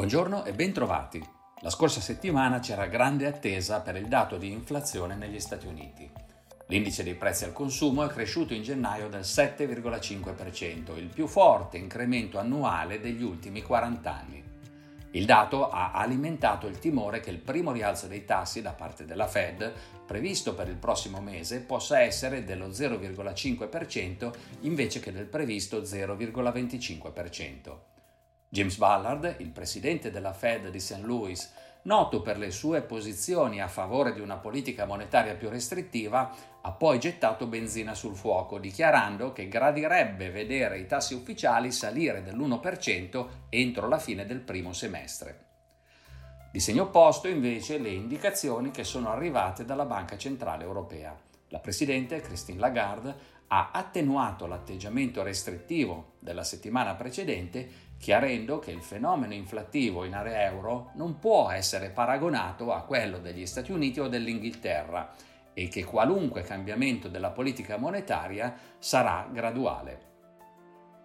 Buongiorno e bentrovati. La scorsa settimana c'era grande attesa per il dato di inflazione negli Stati Uniti. L'indice dei prezzi al consumo è cresciuto in gennaio del 7,5%, il più forte incremento annuale degli ultimi 40 anni. Il dato ha alimentato il timore che il primo rialzo dei tassi da parte della Fed, previsto per il prossimo mese, possa essere dello 0,5% invece che del previsto 0,25%. James Ballard, il presidente della Fed di St. Louis, noto per le sue posizioni a favore di una politica monetaria più restrittiva, ha poi gettato benzina sul fuoco, dichiarando che gradirebbe vedere i tassi ufficiali salire dell'1% entro la fine del primo semestre. Di segno opposto invece le indicazioni che sono arrivate dalla Banca Centrale Europea. La Presidente Christine Lagarde ha attenuato l'atteggiamento restrittivo della settimana precedente, chiarendo che il fenomeno inflattivo in area euro non può essere paragonato a quello degli Stati Uniti o dell'Inghilterra e che qualunque cambiamento della politica monetaria sarà graduale.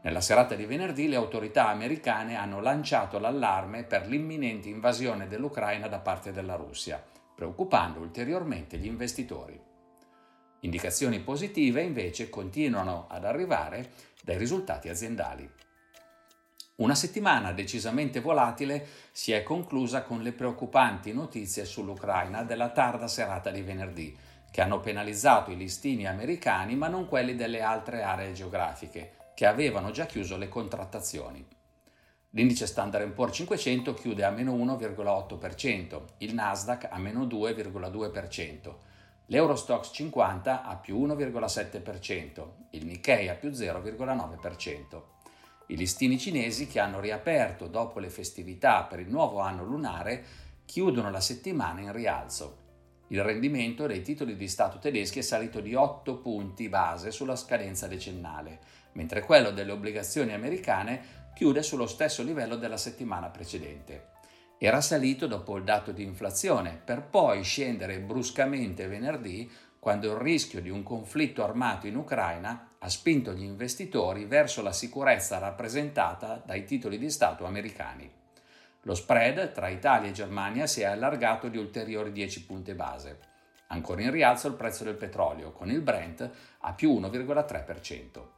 Nella serata di venerdì le autorità americane hanno lanciato l'allarme per l'imminente invasione dell'Ucraina da parte della Russia, preoccupando ulteriormente gli investitori. Indicazioni positive invece continuano ad arrivare dai risultati aziendali. Una settimana decisamente volatile si è conclusa con le preoccupanti notizie sull'Ucraina della tarda serata di venerdì, che hanno penalizzato i listini americani ma non quelli delle altre aree geografiche, che avevano già chiuso le contrattazioni. L'indice Standard Poor's 500 chiude a meno 1,8%, il Nasdaq a meno 2,2%, L'Eurostox 50 a più 1,7%, il Nikkei a più 0,9%. I listini cinesi che hanno riaperto dopo le festività per il nuovo anno lunare chiudono la settimana in rialzo. Il rendimento dei titoli di Stato tedeschi è salito di 8 punti base sulla scadenza decennale, mentre quello delle obbligazioni americane chiude sullo stesso livello della settimana precedente. Era salito dopo il dato di inflazione, per poi scendere bruscamente venerdì quando il rischio di un conflitto armato in Ucraina ha spinto gli investitori verso la sicurezza rappresentata dai titoli di Stato americani. Lo spread tra Italia e Germania si è allargato di ulteriori 10 punti base. Ancora in rialzo il prezzo del petrolio, con il Brent a più 1,3%.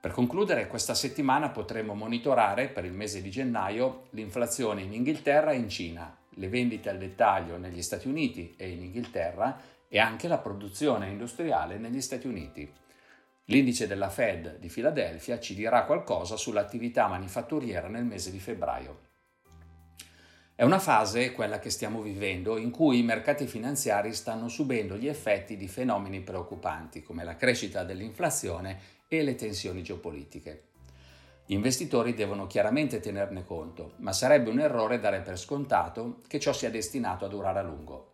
Per concludere, questa settimana potremo monitorare per il mese di gennaio l'inflazione in Inghilterra e in Cina, le vendite al dettaglio negli Stati Uniti e in Inghilterra e anche la produzione industriale negli Stati Uniti. L'indice della Fed di Filadelfia ci dirà qualcosa sull'attività manifatturiera nel mese di febbraio. È una fase, quella che stiamo vivendo, in cui i mercati finanziari stanno subendo gli effetti di fenomeni preoccupanti come la crescita dell'inflazione e le tensioni geopolitiche. Gli investitori devono chiaramente tenerne conto, ma sarebbe un errore dare per scontato che ciò sia destinato a durare a lungo.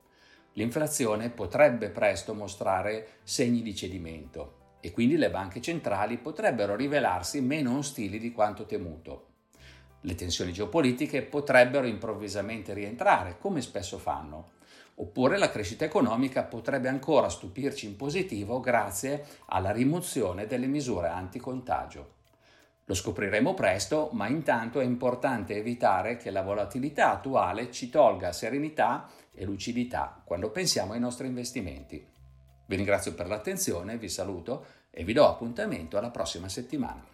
L'inflazione potrebbe presto mostrare segni di cedimento e quindi le banche centrali potrebbero rivelarsi meno ostili di quanto temuto. Le tensioni geopolitiche potrebbero improvvisamente rientrare, come spesso fanno, Oppure la crescita economica potrebbe ancora stupirci in positivo grazie alla rimozione delle misure anticontagio. Lo scopriremo presto, ma intanto è importante evitare che la volatilità attuale ci tolga serenità e lucidità quando pensiamo ai nostri investimenti. Vi ringrazio per l'attenzione, vi saluto e vi do appuntamento alla prossima settimana.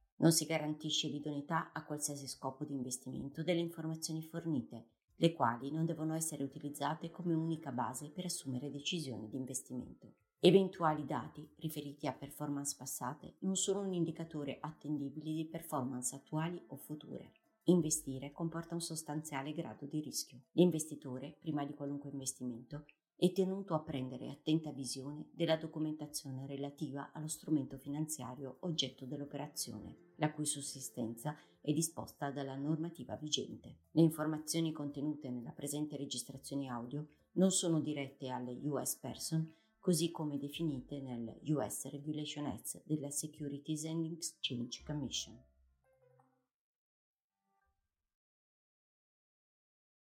Non si garantisce l'idoneità a qualsiasi scopo di investimento delle informazioni fornite, le quali non devono essere utilizzate come unica base per assumere decisioni di investimento. Eventuali dati riferiti a performance passate non sono un indicatore attendibile di performance attuali o future. Investire comporta un sostanziale grado di rischio. L'investitore, prima di qualunque investimento, è tenuto a prendere attenta visione della documentazione relativa allo strumento finanziario oggetto dell'operazione, la cui sussistenza è disposta dalla normativa vigente. Le informazioni contenute nella presente registrazione audio non sono dirette alle US person, così come definite nel US Regulation Act della Securities and Exchange Commission.